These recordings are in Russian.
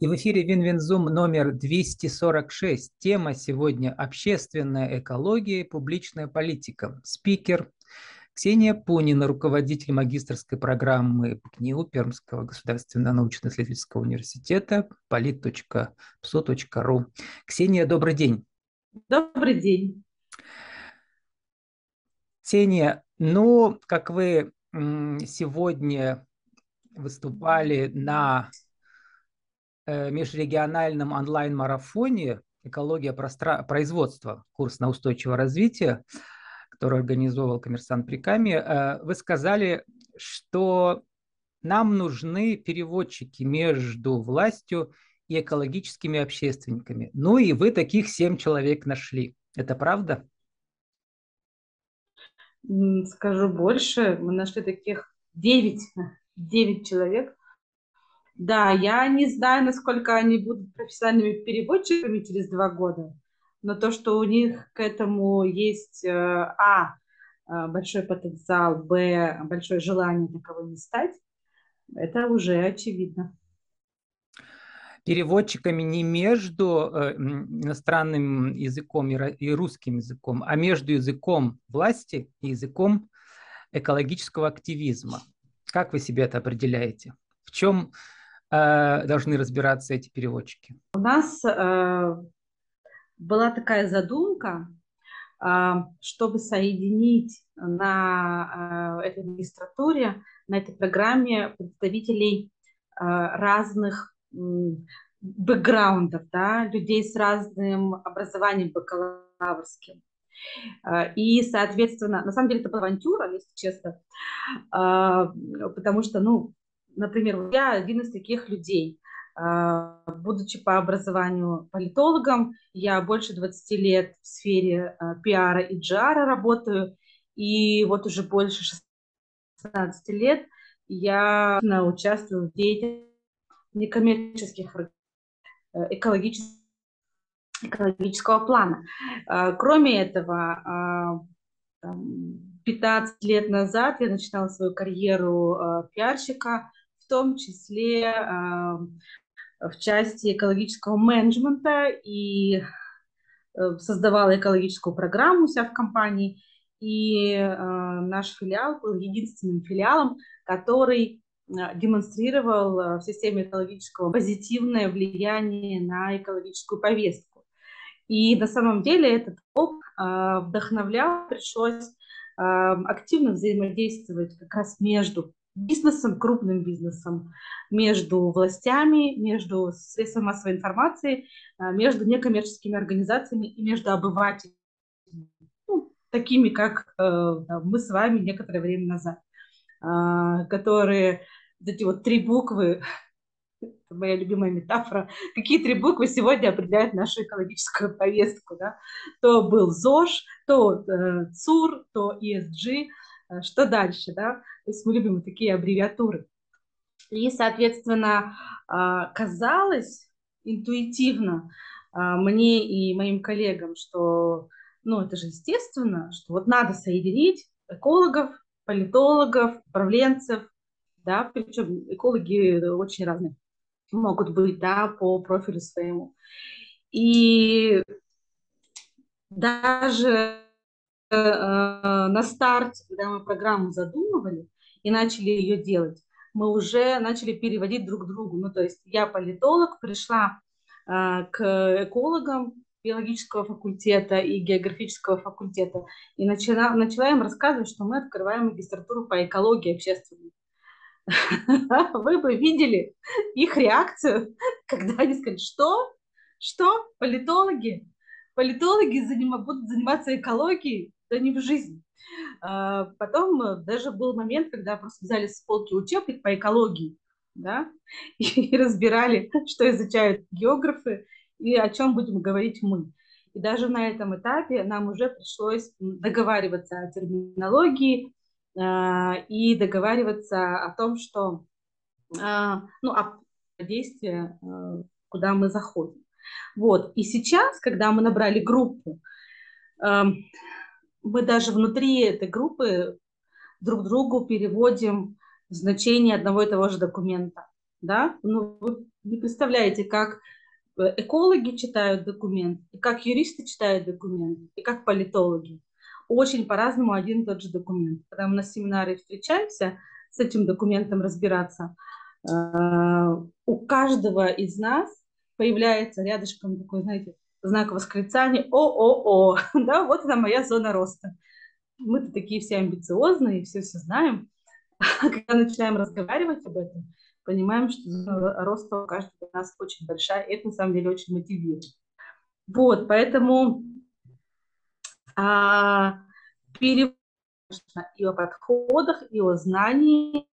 И в эфире Win-Win Zoom номер 246. Тема сегодня «Общественная экология и публичная политика». Спикер Ксения Пунина, руководитель магистрской программы ПГНИУ Пермского государственного научно-исследовательского университета polit.psu.ru. Ксения, добрый день. Добрый день. Ксения, ну, как вы сегодня выступали на межрегиональном онлайн-марафоне «Экология производства. Курс на устойчивое развитие», который организовал коммерсант Приками, э, вы сказали, что нам нужны переводчики между властью и экологическими общественниками. Ну и вы таких семь человек нашли. Это правда? Скажу больше, мы нашли таких девять, девять человек, да, я не знаю, насколько они будут профессиональными переводчиками через два года, но то, что у них к этому есть э, а э, большой потенциал, б большое желание таковыми стать, это уже очевидно. Переводчиками не между э, иностранным языком и русским языком, а между языком власти и языком экологического активизма. Как вы себе это определяете? В чем должны разбираться эти переводчики? У нас э, была такая задумка, э, чтобы соединить на э, этой магистратуре, на этой программе представителей э, разных э, бэкграундов, да, людей с разным образованием бакалаврским. Э, и, соответственно, на самом деле это была авантюра, если честно, э, потому что, ну, например, я один из таких людей. А, будучи по образованию политологом, я больше 20 лет в сфере а, пиара и джара работаю, и вот уже больше 16 лет я участвую в деятельности некоммерческих э, экологических экологического плана. А, кроме этого, 15 лет назад я начинала свою карьеру пиарщика в том числе в части экологического менеджмента и э, создавала экологическую программу у себя в компании. И э, наш филиал был единственным филиалом, который э, демонстрировал в системе экологического позитивное влияние на экологическую повестку. И на самом деле этот опыт вдохновлял, пришлось активно взаимодействовать как раз между бизнесом, крупным бизнесом, между властями, между средствами массовой информации, а, между некоммерческими организациями и между обывателями, ну, такими как э, мы с вами некоторое время назад, а, которые эти вот три буквы, моя любимая метафора, какие три буквы сегодня определяют нашу экологическую повестку. Да? То был ЗОЖ, то э, ЦУР, то ESG, что дальше, да? То есть мы любим такие аббревиатуры. И, соответственно, а, казалось интуитивно а, мне и моим коллегам, что, ну, это же естественно, что вот надо соединить экологов, политологов, управленцев, да, причем экологи очень разные могут быть, да, по профилю своему. И даже Э, на старте, когда мы программу задумывали и начали ее делать, мы уже начали переводить друг другу. Ну, то есть я политолог, пришла э, к экологам биологического факультета и географического факультета и начала, начала им рассказывать, что мы открываем магистратуру по экологии общественной. Вы бы видели их реакцию, когда они сказали, что? Что? Политологи? Политологи будут заниматься экологией? Да не в жизнь. А, потом э, даже был момент, когда просто взяли с полки учебник по экологии, да, и разбирали, что изучают географы и о чем будем говорить мы. И даже на этом этапе нам уже пришлось договариваться о терминологии э, и договариваться о том, что, э, ну, о действии, куда мы заходим. Вот. И сейчас, когда мы набрали группу, мы даже внутри этой группы друг другу переводим значение одного и того же документа. Да? Ну, вы не представляете, как э, экологи читают документ, и как юристы читают документ, и как политологи. Очень по-разному один и тот же документ. Когда мы на семинаре встречаемся с этим документом разбираться, э, у каждого из нас появляется рядышком такой, знаете, знак восклицания «О-о-о!» Да, вот она моя зона роста. Мы-то такие все амбициозные, все-все знаем. А когда начинаем разговаривать об этом, понимаем, что зона роста у каждого из нас очень большая, и это на самом деле очень мотивирует. Вот, поэтому а, перевод и о подходах, и о знании,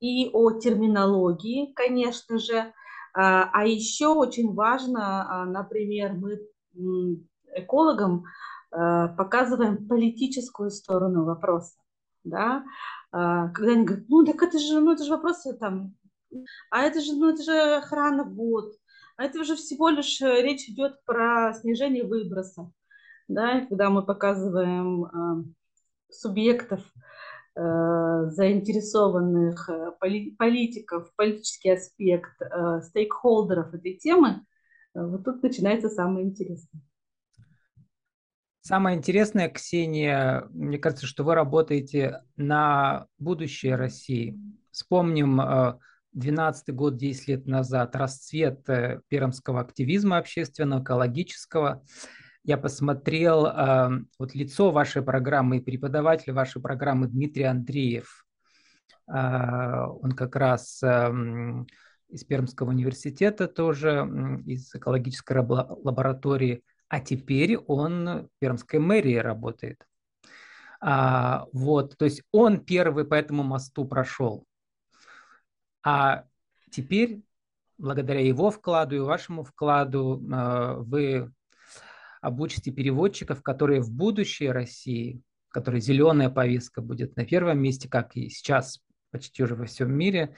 и о терминологии, конечно же. А, а еще очень важно, а, например, мы экологам а, показываем политическую сторону вопроса. Да? Когда они говорят, ну так это же, ну, это же вопросы там, а это же, ну, это же охрана вод, а это уже всего лишь э, речь идет про снижение выброса. Да? Когда мы показываем субъектов, заинтересованных э, политиков, политический аспект, э, стейкхолдеров этой темы, вот тут начинается самое интересное. Самое интересное, Ксения, мне кажется, что вы работаете на будущее России. Вспомним 12 год, 10 лет назад, расцвет пермского активизма общественного, экологического я посмотрел э, вот лицо вашей программы и преподаватель вашей программы Дмитрий Андреев. Э, он как раз э, из Пермского университета тоже, из экологической лаборатории, а теперь он в Пермской мэрии работает. А, вот, то есть он первый по этому мосту прошел. А теперь, благодаря его вкладу и вашему вкладу, э, вы обучите переводчиков, которые в будущей России, в зеленая повестка будет на первом месте, как и сейчас почти уже во всем мире,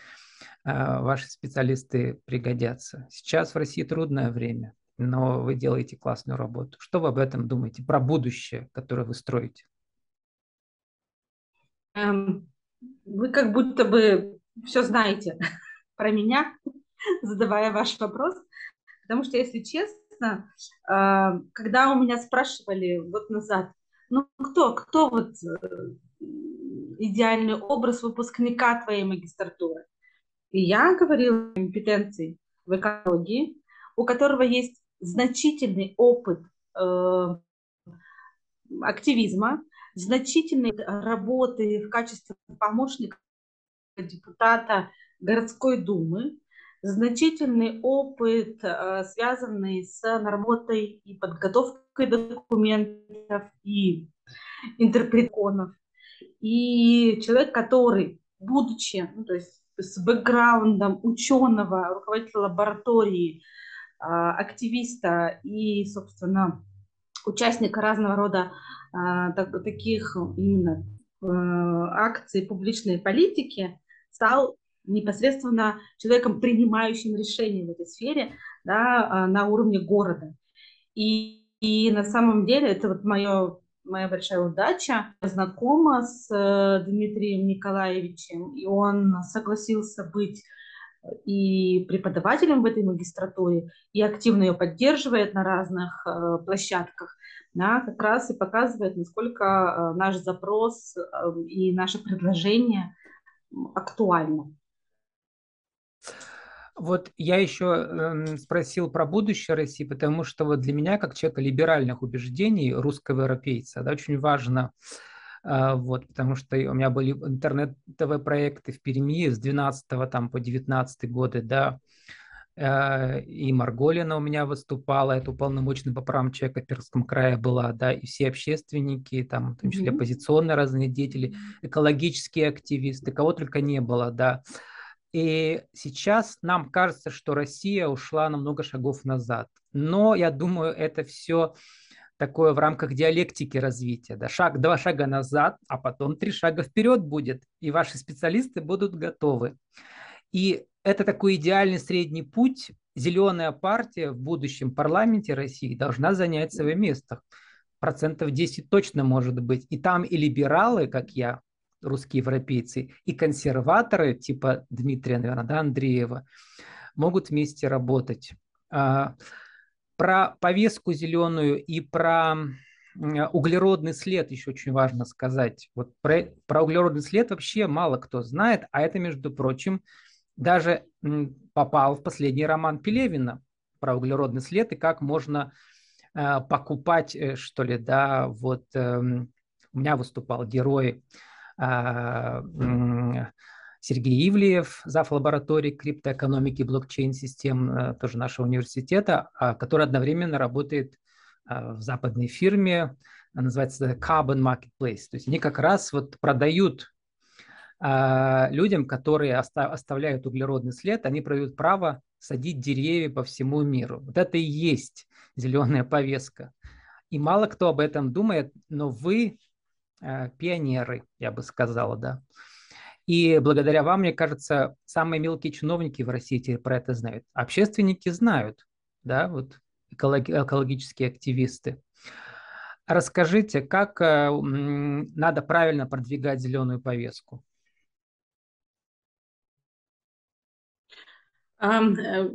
а, ваши специалисты пригодятся. Сейчас в России трудное время, но вы делаете классную работу. Что вы об этом думаете, про будущее, которое вы строите? Эм, вы как будто бы все знаете про меня, задавая ваш вопрос. Потому что, если честно, интересно, а, когда у меня спрашивали год назад, ну кто, кто вот э, идеальный образ выпускника твоей магистратуры? И я говорила о компетенции в экологии, у которого есть значительный опыт э, активизма, значительной работы в качестве помощника депутата городской думы, значительный опыт, э, связанный с работой и подготовкой документов и интерпретационов. И человек, который, будучи, ну, то есть с бэкграундом ученого, руководителя лаборатории, а, активиста и, собственно, участника разного рода а, таких именно э, акций публичной политики, стал непосредственно человеком, принимающим решения в этой сфере да, а, на уровне города. И, и на самом деле это вот мое, моя большая удача. Я знакома с э, Дмитрием Николаевичем, и он согласился быть и преподавателем в этой магистратуре, и активно ее поддерживает на разных э, площадках, да, как раз и показывает, насколько э, наш запрос э, и наше предложение актуально. Вот я еще э, спросил про будущее России, потому что вот для меня, как человека либеральных убеждений, русского европейца, да, очень важно, э, вот, потому что у меня были интернет-ТВ-проекты в Перми с 12 там, по 19 годы, да, э, и Марголина у меня выступала, это уполномоченный по правам человека в Пермском крае была, да, и все общественники, там, в том числе оппозиционные разные деятели, экологические активисты, кого только не было, да, и сейчас нам кажется, что Россия ушла на много шагов назад. Но я думаю, это все такое в рамках диалектики развития. Да? Шаг, два шага назад, а потом три шага вперед будет, и ваши специалисты будут готовы. И это такой идеальный средний путь. Зеленая партия в будущем парламенте России должна занять свое место. Процентов 10 точно может быть. И там и либералы, как я, русские европейцы, и консерваторы, типа Дмитрия, наверное, да, Андреева, могут вместе работать. А, про повестку зеленую и про углеродный след еще очень важно сказать. Вот про, про углеродный след вообще мало кто знает, а это, между прочим, даже попал в последний роман Пелевина про углеродный след и как можно э, покупать, э, что ли, да, вот э, у меня выступал герой Сергей Ивлеев, зав. лаборатории криптоэкономики блокчейн-систем э, тоже нашего университета, а, который одновременно работает э, в западной фирме, называется Carbon Marketplace. То есть они как раз вот продают людям, которые оставляют углеродный след, они продают право садить деревья по всему миру. Вот это и есть зеленая повестка. И мало кто об этом думает, но вы пионеры, я бы сказала, да. И благодаря вам, мне кажется, самые мелкие чиновники в России теперь про это знают. Общественники знают, да, вот экологи- экологические активисты. Расскажите, как э, надо правильно продвигать зеленую повестку? Э,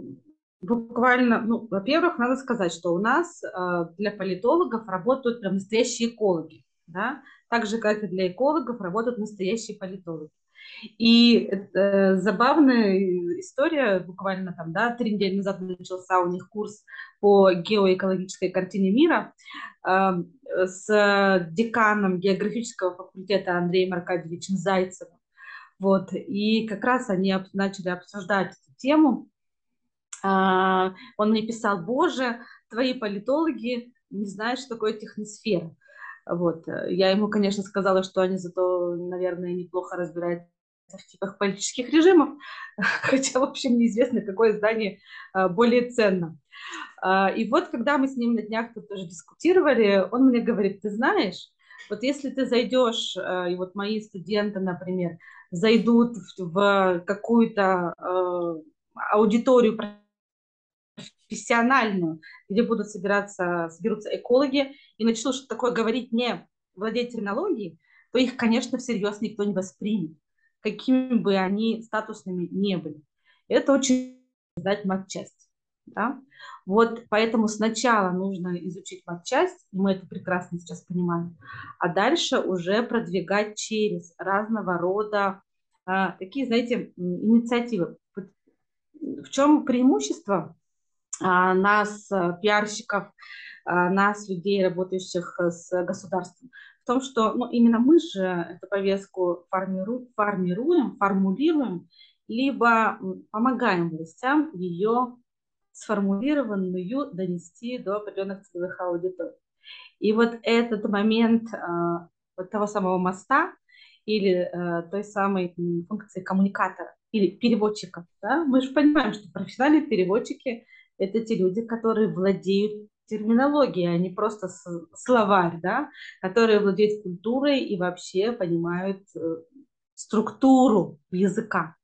буквально, ну, во-первых, надо сказать, что у нас э, для политологов работают прям настоящие экологи, да, так же, как и для экологов работают настоящие политологи. И э, забавная история, буквально там, да, три недели назад начался у них курс по геоэкологической картине мира э, с деканом географического факультета Андреем Аркадьевичем Зайцевым. Вот, и как раз они начали обсуждать эту тему. Э, он мне писал, боже, твои политологи не знают, что такое техносфера. Вот. Я ему, конечно, сказала, что они зато, наверное, неплохо разбираются в типах политических режимов, хотя, в общем, неизвестно, какое здание а, более ценно. А, и вот, когда мы с ним на днях тут тоже дискутировали, он мне говорит, ты знаешь, вот если ты зайдешь, а, и вот мои студенты, например, зайдут в какую-то аудиторию профессиональную, где будут собираться, соберутся экологи, и начнут что-то такое говорить, не владеть терминологией, то их, конечно, всерьез никто не воспримет какими бы они статусными не были. Это очень знать матчасть. Да? Вот поэтому сначала нужно изучить матчасть, и мы это прекрасно сейчас понимаем, а дальше уже продвигать через разного рода а, такие, знаете, инициативы. В чем преимущество а, нас, а, пиарщиков, нас, людей, работающих с государством? в том, что ну, именно мы же эту повестку формируем, формируем, формулируем, либо помогаем властям ее сформулированную донести до определенных целевых аудиторий. И вот этот момент э, вот того самого моста или э, той самой функции коммуникатора или переводчика, да, мы же понимаем, что профессиональные переводчики – это те люди, которые владеют терминология, а не просто словарь, да, которые владеют культурой и вообще понимают э, структуру языка.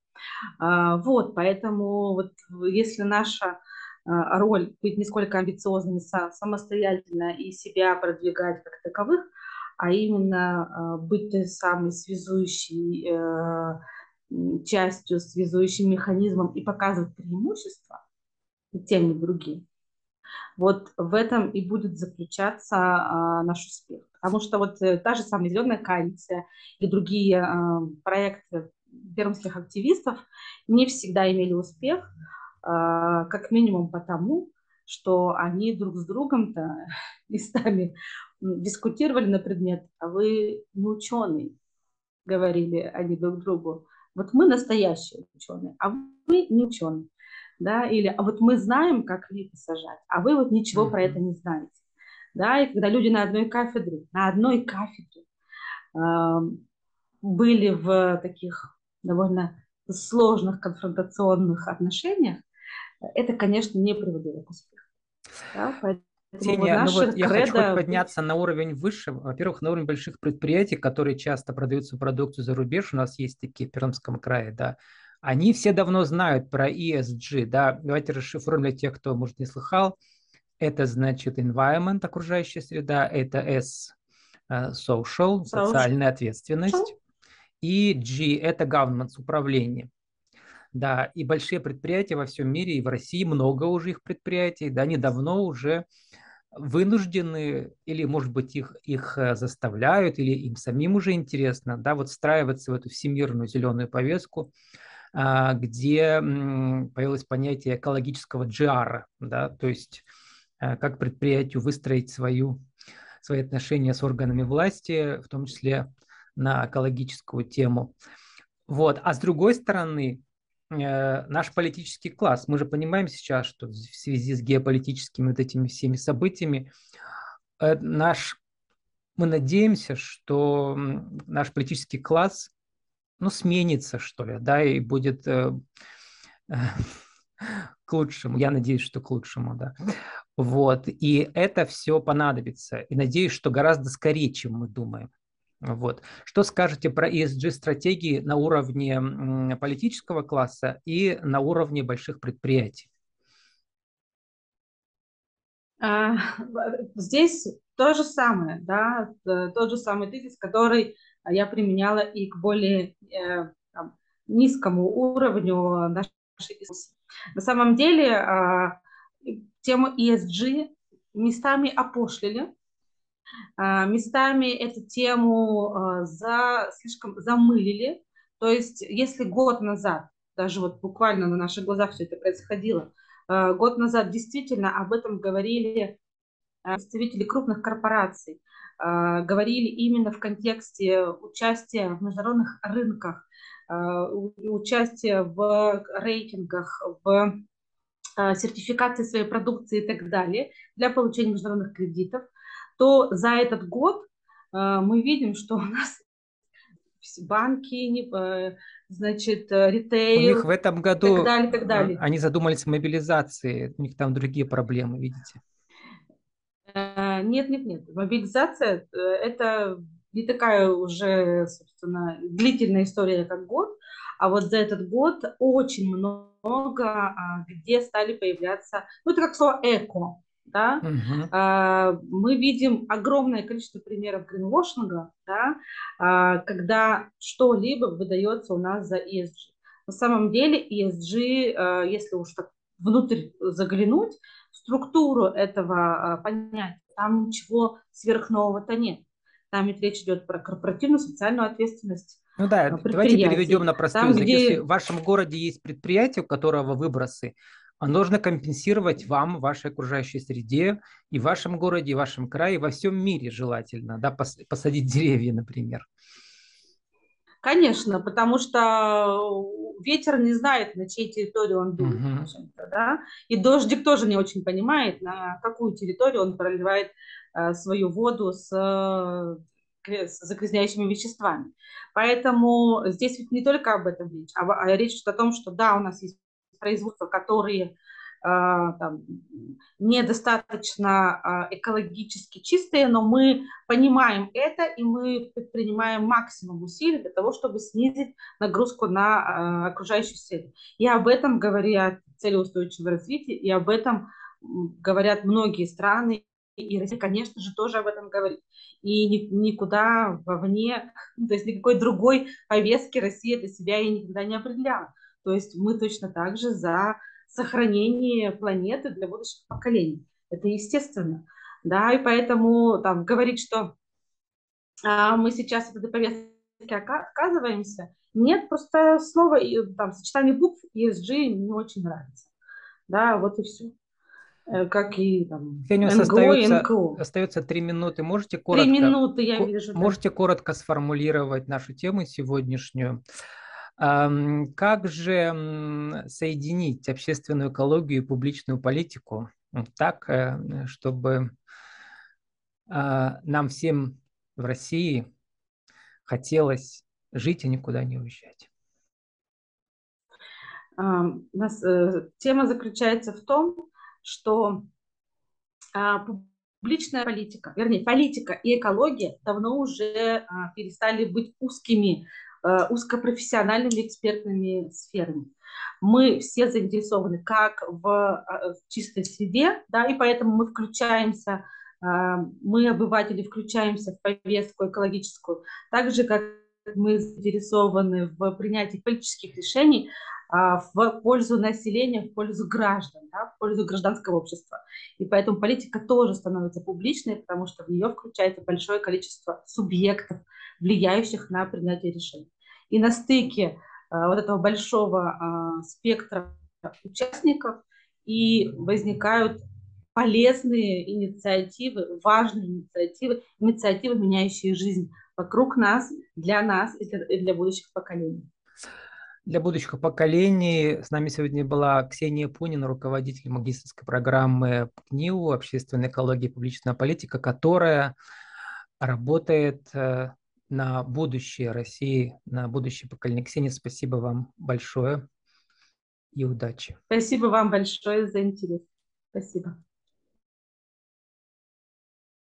А, вот, поэтому вот если наша а, роль быть не сколько амбициозными самостоятельно и себя продвигать как таковых, а именно а, быть той самой связующей э, частью, связующим механизмом и показывать преимущества и тем и другим, вот в этом и будет заключаться а, наш успех. Потому что вот э, та же самая «Зеленая коалиция» и другие а, проекты пермских активистов не всегда имели успех, а, как минимум потому, что они друг с другом-то местами дискутировали на предмет, а вы не ученый, говорили они друг другу. Вот мы настоящие ученые, а вы не ученые да, или а вот мы знаем, как липы сажать, а вы вот ничего mm-hmm. про это не знаете, да, и когда люди на одной кафедре, на одной кафедре э, были в таких довольно сложных конфронтационных отношениях, это, конечно, не приводило к успеху. Да, Ксения, вот ну вот я хочу подняться на уровень выше. Во-первых, на уровень больших предприятий, которые часто продают свою продукцию за рубеж. У нас есть такие в Пермском крае, да они все давно знают про ESG, да, давайте расшифруем для тех, кто, может, не слыхал. Это значит environment, окружающая среда, это S, э, social, социальная ответственность, и G – это governance, управление. Да, и большие предприятия во всем мире, и в России много уже их предприятий, да, они давно уже вынуждены, или, может быть, их, их э, заставляют, или им самим уже интересно, да, вот встраиваться в эту всемирную зеленую повестку, где появилось понятие экологического GR, да, то есть э, как предприятию выстроить свою, свои отношения с органами власти, в том числе на экологическую тему. Вот. А с другой стороны, Э, наш политический класс. Мы же понимаем сейчас, что в связи с геополитическими вот этими всеми событиями э, наш, мы надеемся, что наш политический класс ну, сменится, что ли, да, и будет э, э, к лучшему. Я надеюсь, что к лучшему, да. Вот. И это все понадобится. И надеюсь, что гораздо скорее, чем мы думаем. Вот. Что скажете про ESG-стратегии на уровне политического класса и на уровне больших предприятий? А, здесь то же самое, да, тот же самый тезис, который я применяла и к более э, там, низкому уровню нашей. На самом деле а, тему ESG местами опошлили, а, местами эту тему а, за, слишком замылили. То есть, если год назад, даже вот буквально на наших глазах все это происходило, а, год назад действительно об этом говорили представители крупных корпораций, говорили именно в контексте участия в международных рынках, участия в рейтингах, в сертификации своей продукции и так далее для получения международных кредитов – то за этот год э, мы видим, что у нас банки, э, значит, э, ритейл. У них в этом году так далее, так далее. они задумались о мобилизации, у них там другие проблемы, видите? Нет, нет, нет. Мобилизация – это не такая уже, собственно, длительная история, как год, а вот за этот год очень много а, где стали появляться, ну, это как слово «эко», да, угу. мы видим огромное количество примеров гринвошинга, да, а, когда что-либо выдается у нас за ESG. На самом деле ESG, а, если уж так внутрь заглянуть, структуру этого понятия, там ничего сверхнового-то нет. Там ведь речь идет про корпоративную социальную ответственность. Ну да, давайте переведем на простой язык. Где... Если в вашем городе есть предприятие, у которого выбросы нужно компенсировать вам, вашей окружающей среде, и в вашем городе, и в вашем крае, и во всем мире желательно, да, посадить деревья, например. Конечно, потому что ветер не знает, на чьей территории он дует, uh-huh. да, и дождик тоже не очень понимает, на какую территорию он проливает э, свою воду с, э, с загрязняющими веществами. Поэтому здесь ведь не только об этом речь, а, а речь идет о том, что да, у нас есть производства, которые там, недостаточно а, экологически чистые, но мы понимаем это и мы предпринимаем максимум усилий для того, чтобы снизить нагрузку на а, окружающую среду. И об этом говорят цели устойчивого развития, и об этом говорят многие страны, и Россия, конечно же, тоже об этом говорит. И никуда вовне, то есть никакой другой повестки Россия для себя и никогда не определяла. То есть мы точно так же за сохранение планеты для будущих поколений. Это естественно. Да, и поэтому там говорить, что а, мы сейчас от этой повестки отказываемся, нет, просто слово, там, сочетание букв ESG не очень нравится. Да, вот и все э, как и там, НГО остается, и НКО. Остается три минуты. Можете коротко, три минуты, я вижу. Можете да. коротко сформулировать нашу тему сегодняшнюю. Как же соединить общественную экологию и публичную политику так, э, чтобы а, нам всем в России хотелось жить и никуда не уезжать? У нас э, тема заключается в том, что а, публичная политика, вернее, политика и экология давно уже а, перестали быть узкими узкопрофессиональными экспертными сферами. Мы все заинтересованы как в, э, в чистой среде, да, и поэтому мы включаемся, э, мы, обыватели, включаемся в повестку экологическую, так же, как мы заинтересованы в принятии политических решений в пользу населения, в пользу граждан, да, в пользу гражданского общества. И поэтому политика тоже становится публичной, потому что в нее включается большое количество субъектов, влияющих на принятие решений. И на стыке а, вот этого большого а, спектра участников и возникают полезные инициативы, важные инициативы, инициативы, меняющие жизнь вокруг нас, для нас и для будущих поколений. Для будущих поколений с нами сегодня была Ксения Пунина, руководитель магистрской программы КНИУ «Общественная экология и публичная политика», которая работает э, на будущее России, на будущее поколение. Ксения, спасибо вам большое и удачи. Спасибо вам большое за интерес. Спасибо.